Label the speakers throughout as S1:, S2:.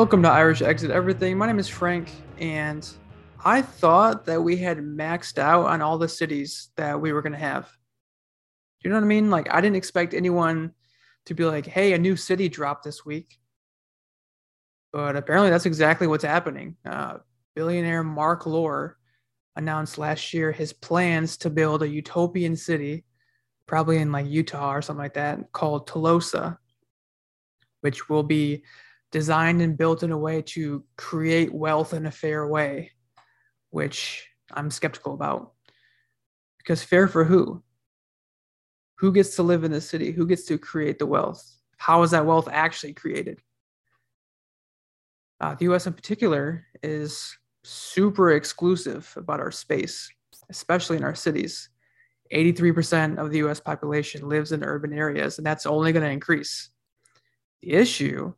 S1: Welcome to Irish Exit Everything. My name is Frank, and I thought that we had maxed out on all the cities that we were going to have. You know what I mean? Like, I didn't expect anyone to be like, hey, a new city dropped this week. But apparently, that's exactly what's happening. Uh, billionaire Mark Lore announced last year his plans to build a utopian city, probably in like Utah or something like that, called Telosa, which will be designed and built in a way to create wealth in a fair way, which I'm skeptical about. Because fair for who? Who gets to live in the city? Who gets to create the wealth? How is that wealth actually created? Uh, the US in particular is super exclusive about our space, especially in our cities. 83% of the US population lives in urban areas, and that's only going to increase. The issue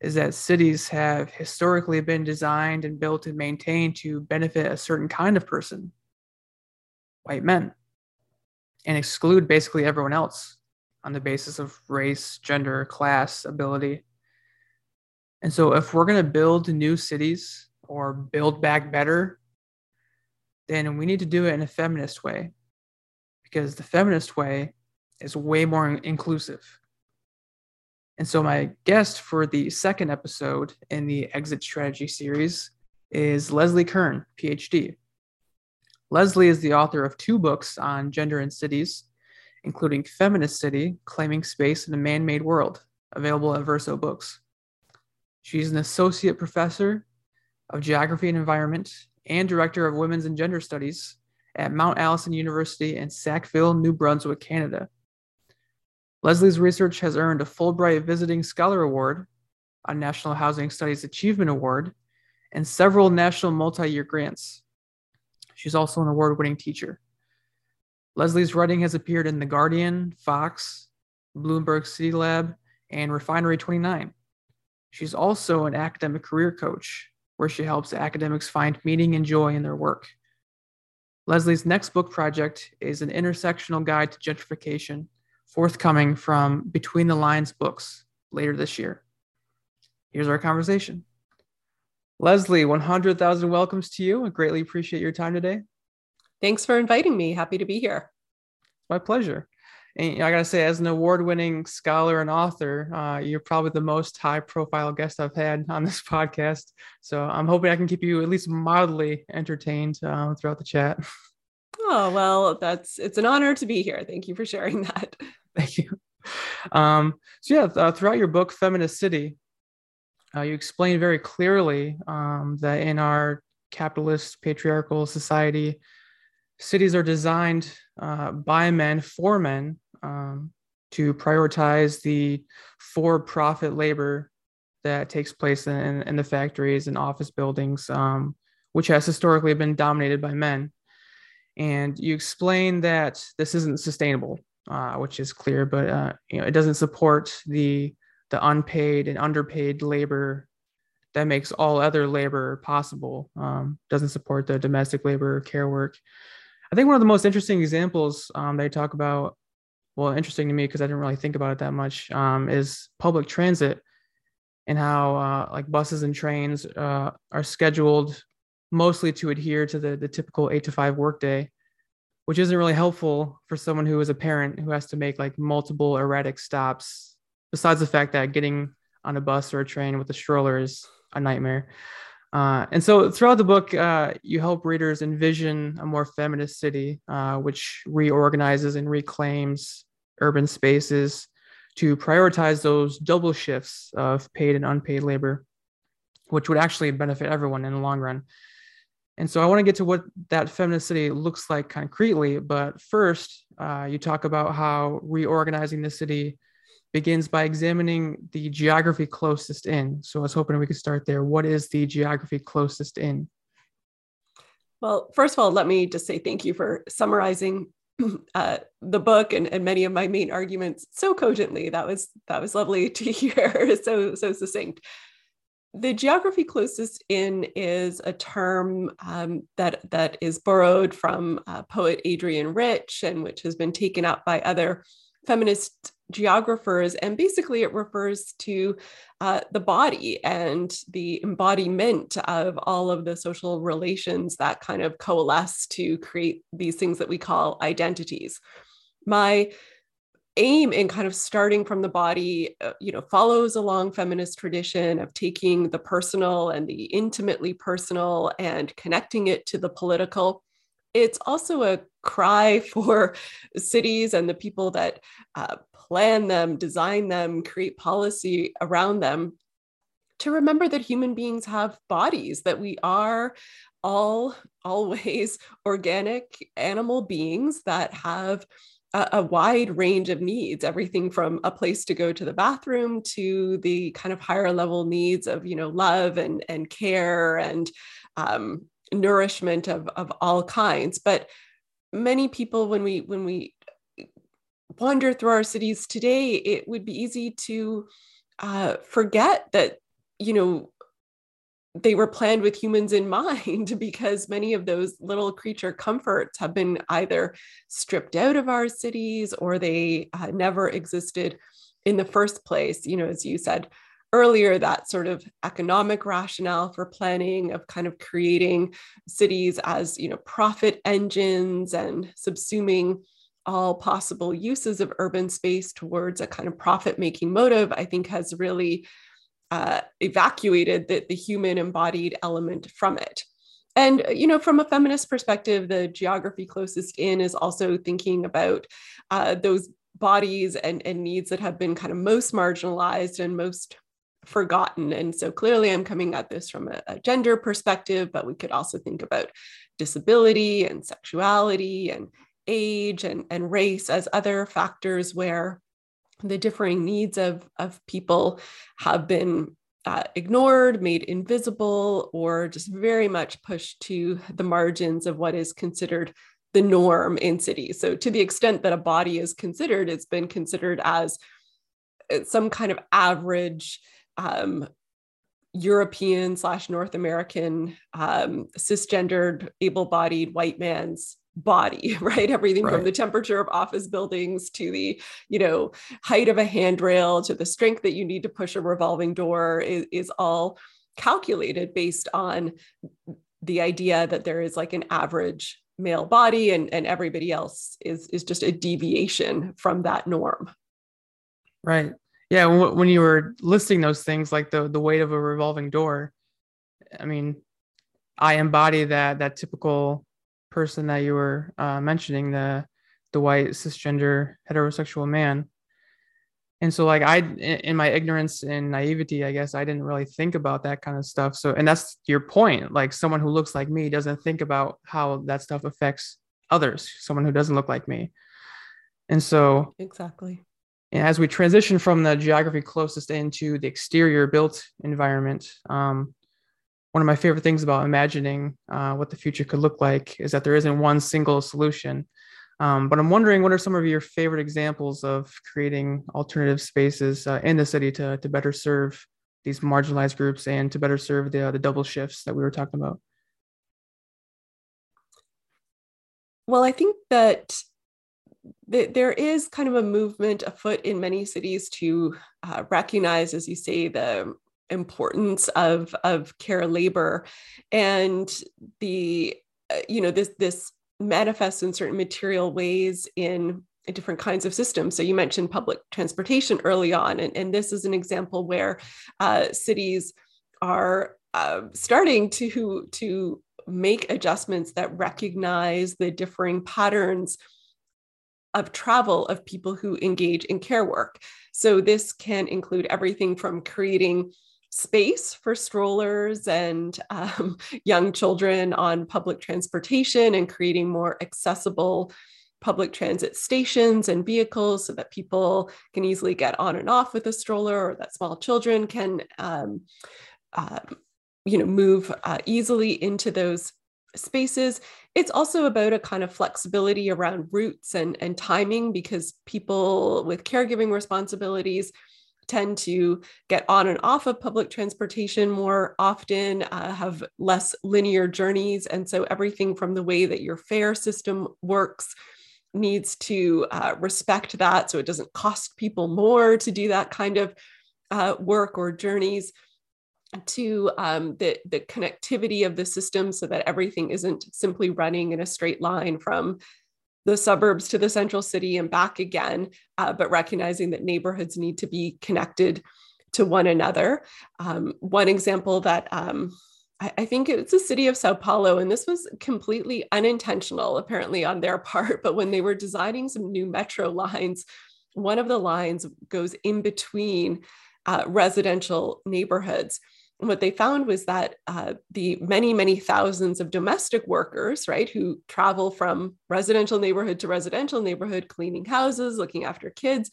S1: is that cities have historically been designed and built and maintained to benefit a certain kind of person, white men, and exclude basically everyone else on the basis of race, gender, class, ability. And so, if we're going to build new cities or build back better, then we need to do it in a feminist way because the feminist way is way more inclusive. And so, my guest for the second episode in the Exit Strategy series is Leslie Kern, PhD. Leslie is the author of two books on gender in cities, including Feminist City Claiming Space in a Man Made World, available at Verso Books. She's an associate professor of geography and environment and director of women's and gender studies at Mount Allison University in Sackville, New Brunswick, Canada. Leslie's research has earned a Fulbright Visiting Scholar Award, a National Housing Studies Achievement Award, and several national multi year grants. She's also an award winning teacher. Leslie's writing has appeared in The Guardian, Vox, Bloomberg City Lab, and Refinery 29. She's also an academic career coach, where she helps academics find meaning and joy in their work. Leslie's next book project is an intersectional guide to gentrification forthcoming from Between the Lines books later this year. Here's our conversation. Leslie, 100,000 welcomes to you. I greatly appreciate your time today.
S2: Thanks for inviting me. Happy to be here.
S1: My pleasure. And I gotta say, as an award-winning scholar and author, uh, you're probably the most high-profile guest I've had on this podcast. So I'm hoping I can keep you at least mildly entertained uh, throughout the chat.
S2: Oh well, that's it's an honor to be here. Thank you for sharing that.
S1: Thank you. Um, so yeah, uh, throughout your book, Feminist City, uh, you explain very clearly um, that in our capitalist patriarchal society, cities are designed uh, by men for men um, to prioritize the for-profit labor that takes place in, in the factories and office buildings, um, which has historically been dominated by men. And you explain that this isn't sustainable uh, which is clear, but uh, you know it doesn't support the the unpaid and underpaid labor that makes all other labor possible. Um, doesn't support the domestic labor, care work. I think one of the most interesting examples um, they talk about, well, interesting to me because I didn't really think about it that much, um, is public transit and how uh, like buses and trains uh, are scheduled mostly to adhere to the, the typical eight to five workday which isn't really helpful for someone who is a parent who has to make like multiple erratic stops besides the fact that getting on a bus or a train with a stroller is a nightmare. Uh, and so throughout the book uh, you help readers envision a more feminist city uh, which reorganizes and reclaims urban spaces to prioritize those double shifts of paid and unpaid labor which would actually benefit everyone in the long run and so I want to get to what that feminist city looks like concretely. But first, uh, you talk about how reorganizing the city begins by examining the geography closest in. So I was hoping we could start there. What is the geography closest in?
S2: Well, first of all, let me just say thank you for summarizing uh, the book and, and many of my main arguments so cogently. That was that was lovely to hear. so so succinct the geography closest in is a term um, that that is borrowed from uh, poet Adrienne Rich and which has been taken up by other feminist geographers, and basically it refers to uh, the body and the embodiment of all of the social relations that kind of coalesce to create these things that we call identities. My aim in kind of starting from the body uh, you know follows a long feminist tradition of taking the personal and the intimately personal and connecting it to the political. It's also a cry for cities and the people that uh, plan them design them create policy around them to remember that human beings have bodies that we are all always organic animal beings that have a, a, wide range of needs everything from a place to go to the bathroom to the kind of higher level needs of you know love and and care and um, nourishment of of all kinds. But many people when we when we wander through our cities today it would be easy to uh, forget that you know they were planned with humans in mind because many of those little creature comforts have been either stripped out of our cities or they uh, never existed in the first place. You know, as you said earlier, that sort of economic rationale for planning of kind of creating cities as, you know, profit engines and subsuming all possible uses of urban space towards a kind of profit making motive, I think has really uh, evacuated the, the human embodied element from it. And, uh, you know, from a feminist perspective, the geography closest in is also thinking about uh, those bodies and, and needs that have been kind of most marginalized and most forgotten. And so clearly I'm coming at this from a, a, gender perspective, but we could also think about disability and sexuality and age and, and race as other factors where the differing needs of, of people have been uh, ignored, made invisible, or just very much pushed to the margins of what is considered the norm in cities. So, to the extent that a body is considered, it's been considered as uh, some kind of average um, European slash North American um, cisgendered, able bodied white man's body right? Everything right. from the temperature of office buildings to the you know height of a handrail to the strength that you need to push a revolving door is, is all calculated based on the idea that there is like an average male body and, and everybody else is is just a deviation from that norm.
S1: Right. Yeah when you were listing those things like the the weight of a revolving door i mean i embody that that typical person that you were uh, mentioning, the the white cisgender heterosexual man. And so, like I, in my ignorance and naivety, I guess I didn't really think about that kind of stuff. So, and that's your point. Like someone who looks like me doesn't think about how that stuff affects others. Someone who doesn't look like me. And so,
S2: exactly.
S1: As we transition from the geography closest into the exterior built environment, um, one of my favorite things about imagining uh, what the future could look like is that there isn't one single solution. Um, but I'm wondering, what are some of your favorite examples of creating alternative spaces uh, in the city to, to better serve these marginalized groups and to better serve the, the double shifts that we were talking about?
S2: Well, I think that there is kind of a movement afoot in many cities to uh, recognize, as you say, the importance of of care labor and the uh, you know this this manifests in certain material ways in, different kinds of systems so you mentioned public transportation early on and, and this is an example where uh, cities are uh, starting to to make adjustments that recognize the differing patterns of travel of people who engage in care work. So, this can include everything from creating space for strollers and um, young children on public transportation and creating more accessible public transit stations and vehicles so that people can easily get on and off with a stroller or that small children can um, uh, you know move uh, easily into those spaces. It's also about a kind of flexibility around routes and, and timing because people with caregiving responsibilities tend to get on and off of public transportation more often, uh, have less linear journeys. And so everything from the way that your fare system works needs to uh, respect that so it doesn't cost people more to do that kind of uh, work or journeys to um, the, the connectivity of the system so that everything isn't simply running in a straight line from the suburbs to the central city and back again, uh, but recognizing that neighborhoods need to be connected to one another. Um, one example that um, I, I, think it's the city of Sao Paulo, and this was completely unintentional, apparently, on their part, but when they were designing some new metro lines, one of the lines goes in between uh, residential neighborhoods what they found was that uh, the many, many thousands of domestic workers, right, who travel from residential neighborhood to residential neighborhood, cleaning houses, looking after kids,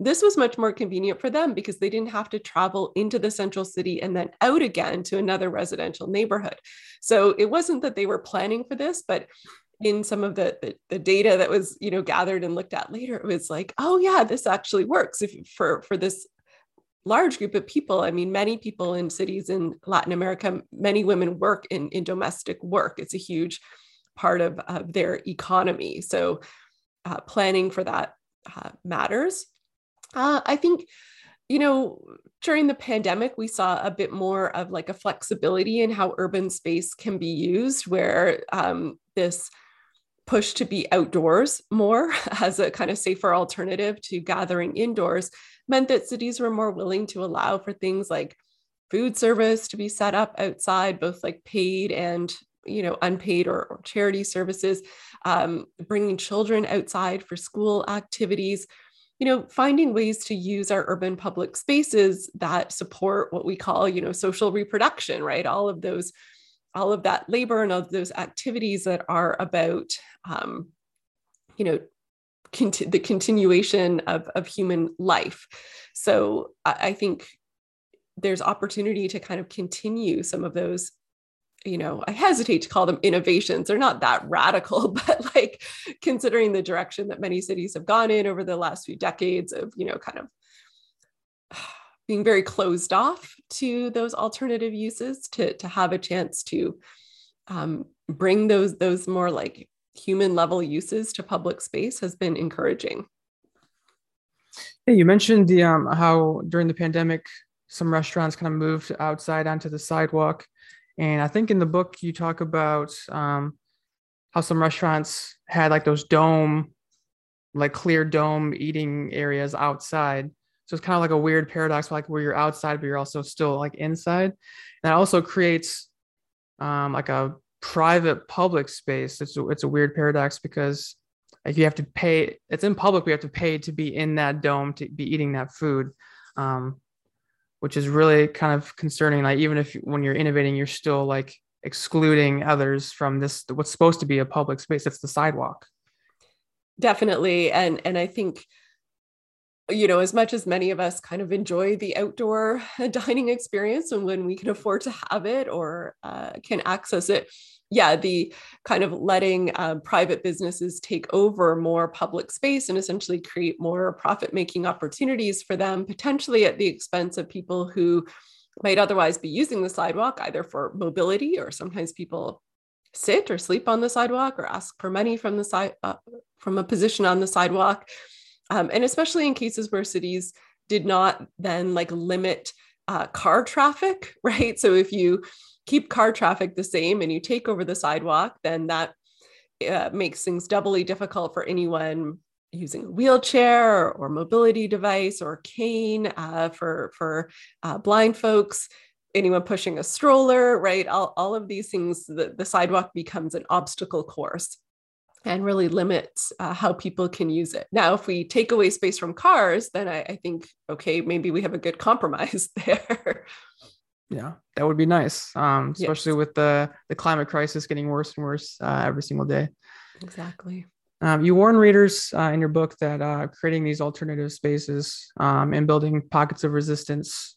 S2: this was much more convenient for them because they didn't have to travel into the central city and then out again to another residential neighborhood. So it wasn't that they were planning for this, but in some of the, the, the data that was you know gathered and looked at later it was like oh yeah this actually works if for for this large group of people. I mean, many people in cities in Latin America, many women work in, in domestic work. It's a huge part of, of their economy. So uh, planning for that uh, matters. Uh, I think, you know, during the pandemic, we saw a bit more of like a flexibility in how urban space can be used, where um, this push to be outdoors more as a kind of safer alternative to gathering indoors meant that cities were more willing to allow for things like food service to be set up outside, both like paid and you know unpaid or, or charity services, um, bringing children outside for school activities. You know, finding ways to use our urban public spaces that support what we call, you know, social reproduction, right? All of those, all of that labor and all of those activities that are about, um, you know, conti- the continuation of, of human life. So I, I think there's opportunity to kind of continue some of those you know, I hesitate to call them innovations. They're not that radical, but like considering the direction that many cities have gone in over the last few decades of, you know, kind of being very closed off to those alternative uses to, to have a chance to um, bring those, those more like human level uses to public space has been encouraging.
S1: You mentioned the um, how during the pandemic some restaurants kind of moved outside onto the sidewalk, and I think in the book you talk about um, how some restaurants had like those dome, like clear dome eating areas outside. So it's kind of like a weird paradox, like where you're outside but you're also still like inside. And also creates um, like a private public space. It's a, it's a weird paradox because if you have to pay it's in public we have to pay to be in that dome to be eating that food um, which is really kind of concerning. Like even if when you're innovating you're still like excluding others from this what's supposed to be a public space. It's the sidewalk.
S2: Definitely. And and i think you know, as much as many of us kind of enjoy the outdoor dining experience and when we can afford to have it or uh, can access it, yeah, the kind of letting uh, private businesses take over more public space and essentially create more profit making opportunities for them, potentially at the expense of people who might otherwise be using the sidewalk either for mobility or sometimes people sit or sleep on the sidewalk or ask for money from the side uh, from a position on the sidewalk um, and especially in cases where cities did not then like limit uh, car traffic, right? So if you keep car traffic the same and you take over the sidewalk, then that uh, makes things doubly difficult for anyone using a wheelchair or, mobility device or cane uh, for for uh, blind folks anyone pushing a stroller right all, all of these things the, the sidewalk becomes an obstacle course and really limits uh, how people can use it. Now, if we take away space from cars, then I, I think, okay, maybe we have a good compromise there.
S1: Yeah, that would be nice, um, especially yes. with the, the climate crisis getting worse and worse uh, every single day.
S2: Exactly.
S1: Um, you warn readers uh, in your book that uh, creating these alternative spaces um, and building pockets of resistance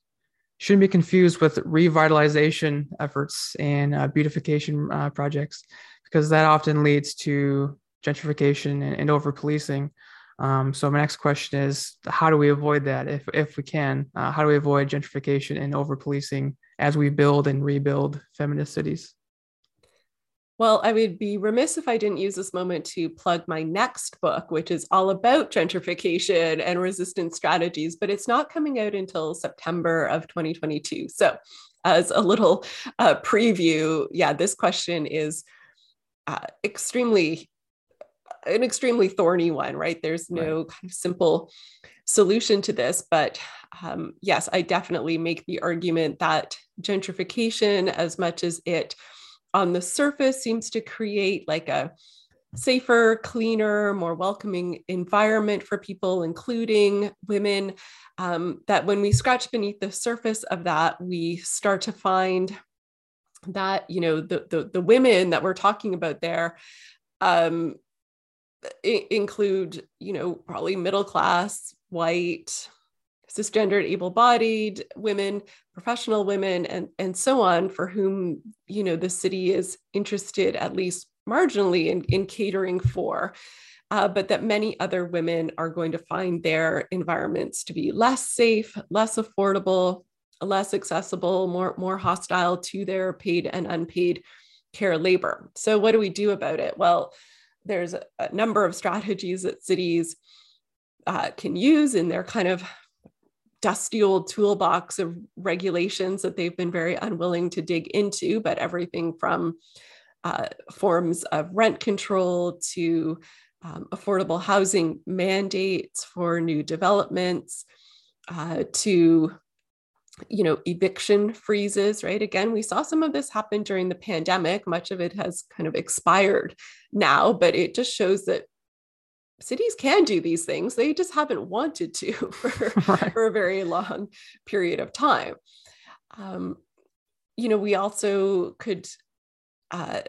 S1: shouldn't be confused with revitalization efforts and uh, beautification uh, projects because that often leads to gentrification and, and over policing. Um, so my next question is, how do we avoid that if, if we can? Uh, how do we avoid gentrification and over policing as we build and rebuild feminist cities?
S2: Well, I would be remiss if I didn't use this moment to plug my next book, which is all about gentrification and resistance strategies, but it's not coming out until September of 2022. So, as a little uh, preview, yeah, this question is uh, extremely an extremely thorny one, right? There's no right. kind of simple solution to this, but um, yes, I definitely make the argument that gentrification, as much as it on the surface seems to create like a safer, cleaner, more welcoming environment for people, including women. Um, that when we scratch beneath the surface of that, we start to find that you know the the, the women that we're talking about there um, include you know probably middle class, white, cisgendered, able-bodied women, professional women, and, and so on, for whom you know the city is interested at least marginally in, in catering for. Uh, but that many other women are going to find their environments to be less safe, less affordable, less accessible, more, more hostile to their paid and unpaid care labor. So, what do we do about it? Well, there's a, number of strategies that cities uh, can use in their kind of dusty old toolbox of regulations that they've been very unwilling to dig into, but everything from uh, forms of rent control to um, affordable housing mandates for new developments uh, to you know eviction freezes right? Again we saw some of this happen during the pandemic. Much of it has kind of expired now but it just shows that cities can do these things. They just haven't wanted to for, right. for a very long period of time. Um, you know we also could uh,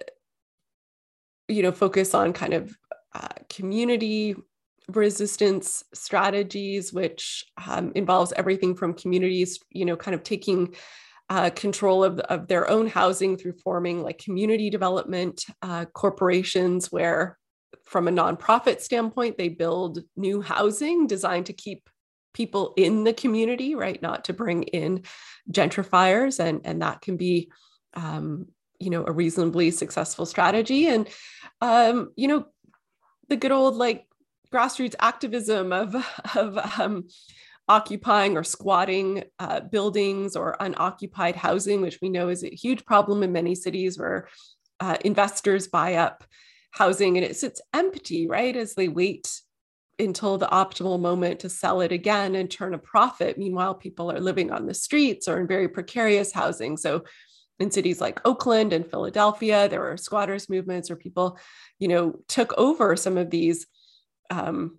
S2: you know focus on kind of uh, community resistance strategies which um, involves everything from communities you know kind of taking uh, control of, of their own housing through forming like community development uh, corporations where from a nonprofit standpoint, they build new housing designed to keep people in the community, right? Not to bring in gentrifiers, and and that can be, um, you know, a reasonably successful strategy. And um, you know, the good old like grassroots activism of of um, occupying or squatting uh, buildings or unoccupied housing, which we know is a huge problem in many cities where uh, investors buy up housing and it sits empty, right? As they wait until the optimal moment to sell it again and turn a profit. Meanwhile, people are living on the streets or in very precarious housing. So in cities like Oakland and Philadelphia, there were squatters movements where people, you know, took over some of these um,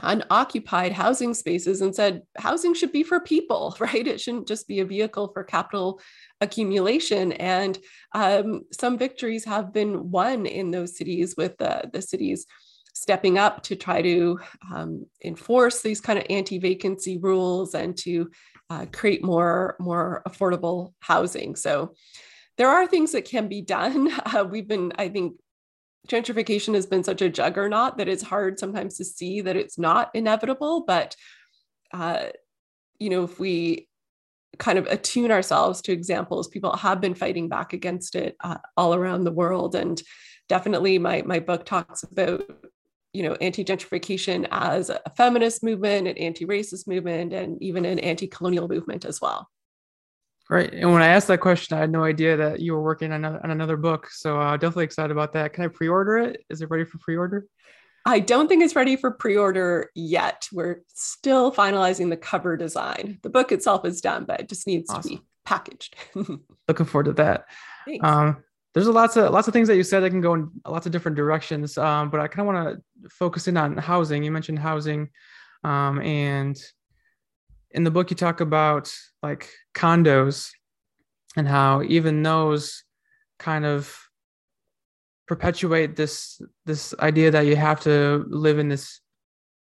S2: unoccupied housing spaces and said housing should be for people, right? It shouldn't just be a vehicle for capital accumulation. And um, some victories have been won in those cities with the, the cities stepping up to try to um, enforce these kind of anti-vacancy rules and to uh, create more more affordable housing. So there are things that can be done. Uh, we've been, I think, gentrification has been such a juggernaut that it's hard sometimes to see that it's not inevitable. But uh, you know, if we kind of attune ourselves to examples, people have been fighting back against it uh, all around the world, and definitely my my book talks about you know anti-gentrification as a feminist movement an anti-racist movement and even an anti-colonial movement as well
S1: Right. And when I asked that question, I had no idea that you were working on, on another book. So uh, definitely excited about that. Can I pre-order it? Is it ready for pre-order?
S2: I don't think it's ready for pre-order yet. We're still finalizing the cover design. The book itself is done, but it just needs awesome. to be packaged.
S1: Looking forward to that. Um, there's a lots of lots of things that you said that can go in lots of different directions. Um, but I kind of want to focus in on housing. You mentioned housing, um, and in the book you talk about like condos and how even those kind of perpetuate this this idea that you have to live in this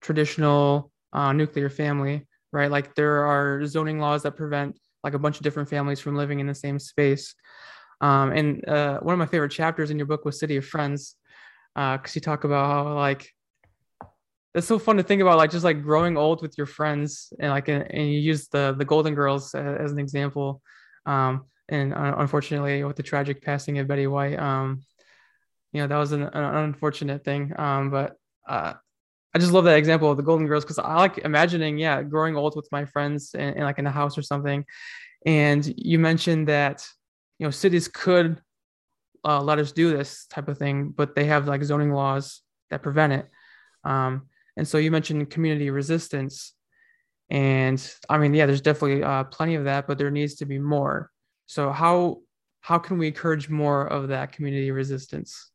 S1: traditional uh, nuclear family right? Like there are zoning laws that prevent like a bunch of different families from living in the same space. Um, and uh, one of my favorite chapters in your book was city of friends because uh, you talk about how like it's so fun to think about like just like growing old with your friends and like and, you use the the golden girls as, as an example um and uh, unfortunately with the tragic passing of betty white um you know that was an, an unfortunate thing. Um, but uh, I just love that example of the Golden Girls because I like imagining, yeah, growing old with my friends and, and like in a house or something. And you mentioned that you know cities could uh, let us do this type of thing, but they have like zoning laws that prevent it. Um, and so you mentioned community resistance, and I mean, yeah, there's definitely uh, plenty of that, but there needs to be more. So how how can we encourage more of that community resistance?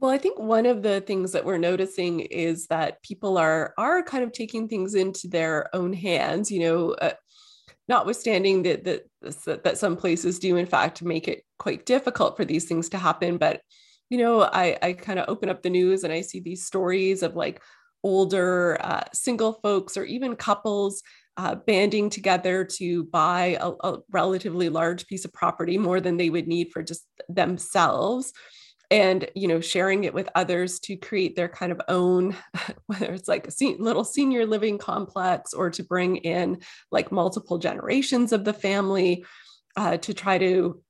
S2: Well, I think one of the things that we're noticing is that people are are kind of taking things into their own hands. You know, uh, notwithstanding that that that some places do in fact make it quite difficult for these things to happen, but you know, I I kind of open up the news and I see these stories of like older uh, single folks or even couples uh, banding together to buy a, a relatively large piece of property more than they would need for just themselves. And you know sharing it with others to create their kind of own whether it's like a se- little senior living complex or to bring in like multiple generations of the family uh, to try to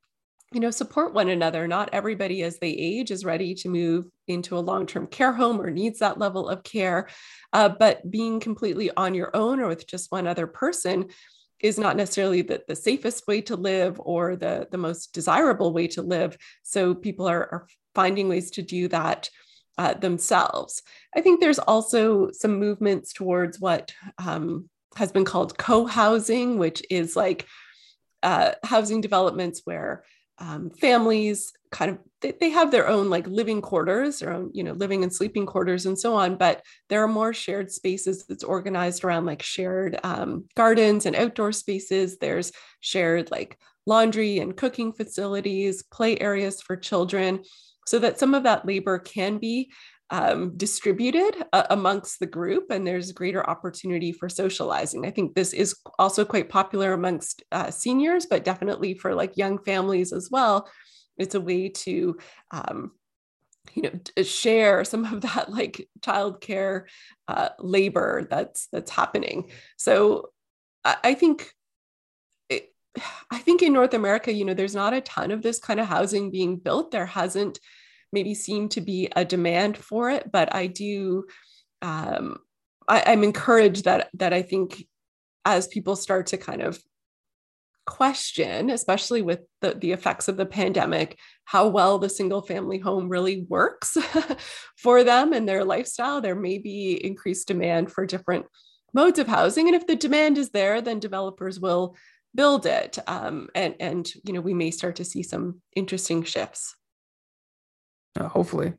S2: you know support one another not everybody as they age is ready to move into a long-term care home or needs that level of care uh, but being completely on your own or with just one other person is not necessarily the, the safest way to live or the, the most desirable way to live. So people are, are finding ways to do that uh, themselves. I think there's also some movements towards what um, has been called co housing, which is like uh, housing developments where um, families kind of they, they have their own like living quarters their own you know living and sleeping quarters and so on but there are more shared spaces that's organized around like shared um, gardens and outdoor spaces. There's shared like laundry and cooking facilities play areas for children so that some of that labor can be um, distributed uh, amongst the group and there's greater opportunity for socializing. I think this is also quite popular amongst uh, seniors, but definitely for like young families as well. It's a way to, um, you know, share some of that like childcare uh, labor that's that's happening. So I, I think I think in North America, you know, there's not a ton of this kind of housing being built. There hasn't maybe seem to be a demand for it, but I do. Um, I, I'm encouraged that that I think as people start to kind of question, especially with the, the effects of the pandemic, how well the single family home really works for them and their lifestyle. There may be increased demand for different modes of housing. And if the demand is there, then developers will build it. Um, and, and, you know, we may start to see some interesting shifts
S1: uh, hopefully.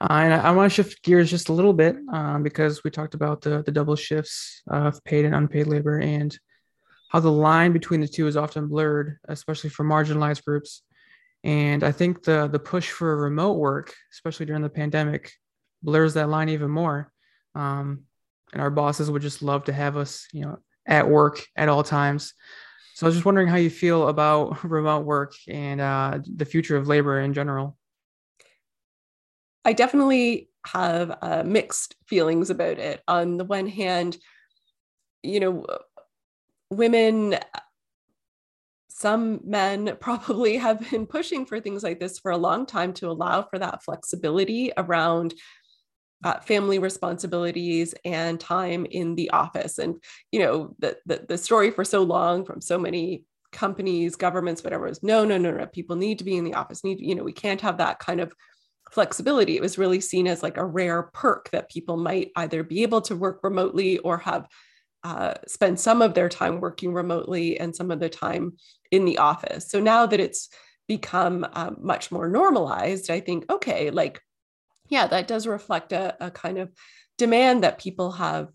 S1: Uh, and I, I want to shift gears just a little bit um, because we talked about the, the double shifts of paid and unpaid labor and how the line between the two is often blurred, especially for marginalized groups. And I think the the push for remote work, especially during the pandemic, blurs that line even more. Um, and our bosses would just love to have us, you know, at work at all times. So I was just wondering how you feel about remote work and uh, the future of labor in general.
S2: I definitely have uh, mixed feelings about it. On the one hand, you know, women, some men probably have been pushing for things like this for a long time to allow for that flexibility around uh, family responsibilities and time in the office. And, you know, the, the, the story for so long from so many companies, governments, whatever is no, no, no, no. People need to be in the office. Need, you know, we can't have that kind of flexibility. It was really seen as like a rare perk that people might either be able to work remotely or have uh, spend some of their time working remotely and some of the time in the office. So now that it's become uh, much more normalized, I think, okay, like, yeah, that does reflect a, a kind of demand that people have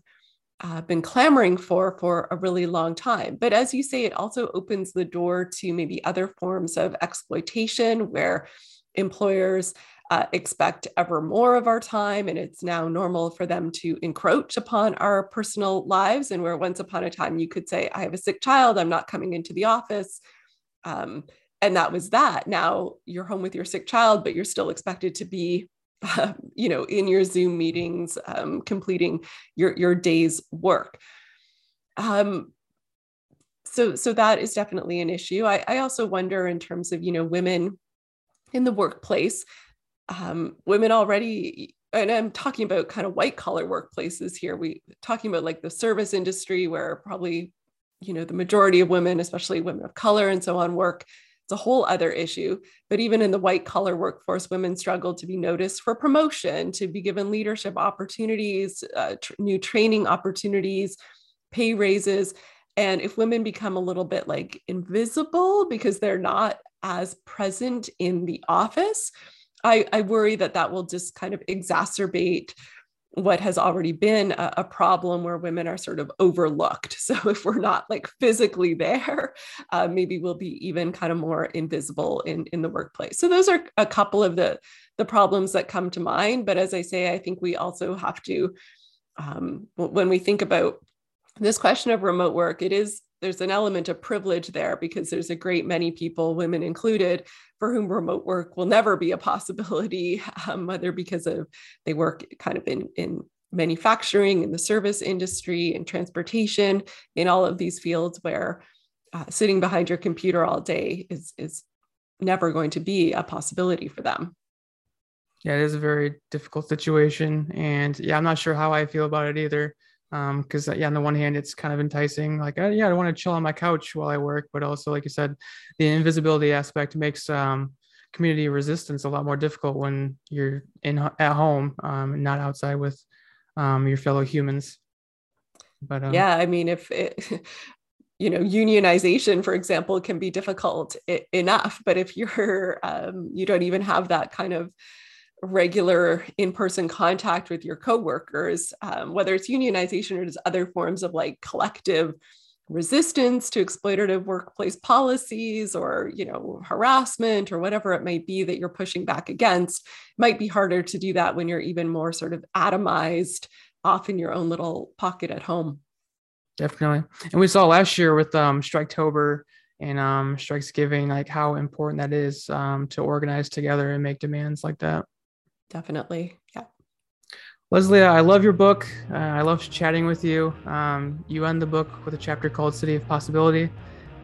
S2: uh, been clamoring for for a really long time. But as you say, it also opens the door to maybe other forms of exploitation where employers uh, expect ever more of our time, and it's now normal for them to encroach upon our personal lives. And where once upon a time you could say, I have a sick child, I'm not coming into the office. Um, and that was that. Now you're home with your sick child, but you're still expected to be uh, you know in your zoom meetings um, completing your your day's work um, so so that is definitely an issue I, I also wonder in terms of you know women in the workplace, um, women already and I'm talking about kind of white collar workplaces here. We talking about like the service industry where probably, you know, the majority of women, especially women of color and so on, work. It's a whole other issue. But even in the white collar workforce, women struggle to be noticed for promotion, to be given leadership opportunities, uh, tr- new training opportunities, pay raises. And if women become a little bit like invisible because they're not as present in the office, I, I worry that that will just kind of exacerbate what has already been a, a, problem where women are sort of overlooked. So if we're not like physically there, uh, maybe we'll be even kind of more invisible in, in the workplace. So those are a couple of the, the problems that come to mind. But as I say, I think we also have to, um, when we think about this question of remote work, it is there's an element of privilege there because there's a great many people, women included, for whom remote work will never be a possibility, um, whether because of they work kind of in in manufacturing, in the service industry, in transportation, in all of these fields where uh, sitting behind your computer all day is is never going to be a possibility for them.
S1: Yeah, it is a very difficult situation, and yeah, I'm not sure how I feel about it either um because yeah on the one hand it's kind of enticing like uh, yeah i want to chill on my couch while i work but also like you said the invisibility aspect makes um community resistance a lot more difficult when you're in at home um not outside with um your fellow humans.
S2: But um, yeah i mean if it you know unionization for example can be difficult enough but if you're um, you don't even have that kind of regular in-person contact with your coworkers, um, whether it's unionization or just other forms of like collective resistance to exploitative workplace policies or you know harassment or whatever it might be that you're pushing back against it might be harder to do that when you're even more sort of atomized off in your own little pocket at home.
S1: Definitely. And we saw last year with um striketober and um strikesgiving like how important that is um to organize together and make demands like that
S2: definitely. Yeah.
S1: Leslie, I love your book. Uh, I love chatting with you. Um, you end the book with a chapter called City of Possibility.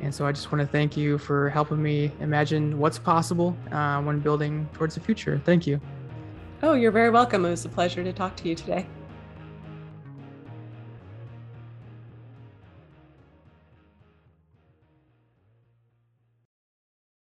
S1: And so I just want to thank you for helping me imagine what's possible uh, when building towards the future. Thank you.
S2: Oh, you're very welcome. It was a pleasure to talk to you today.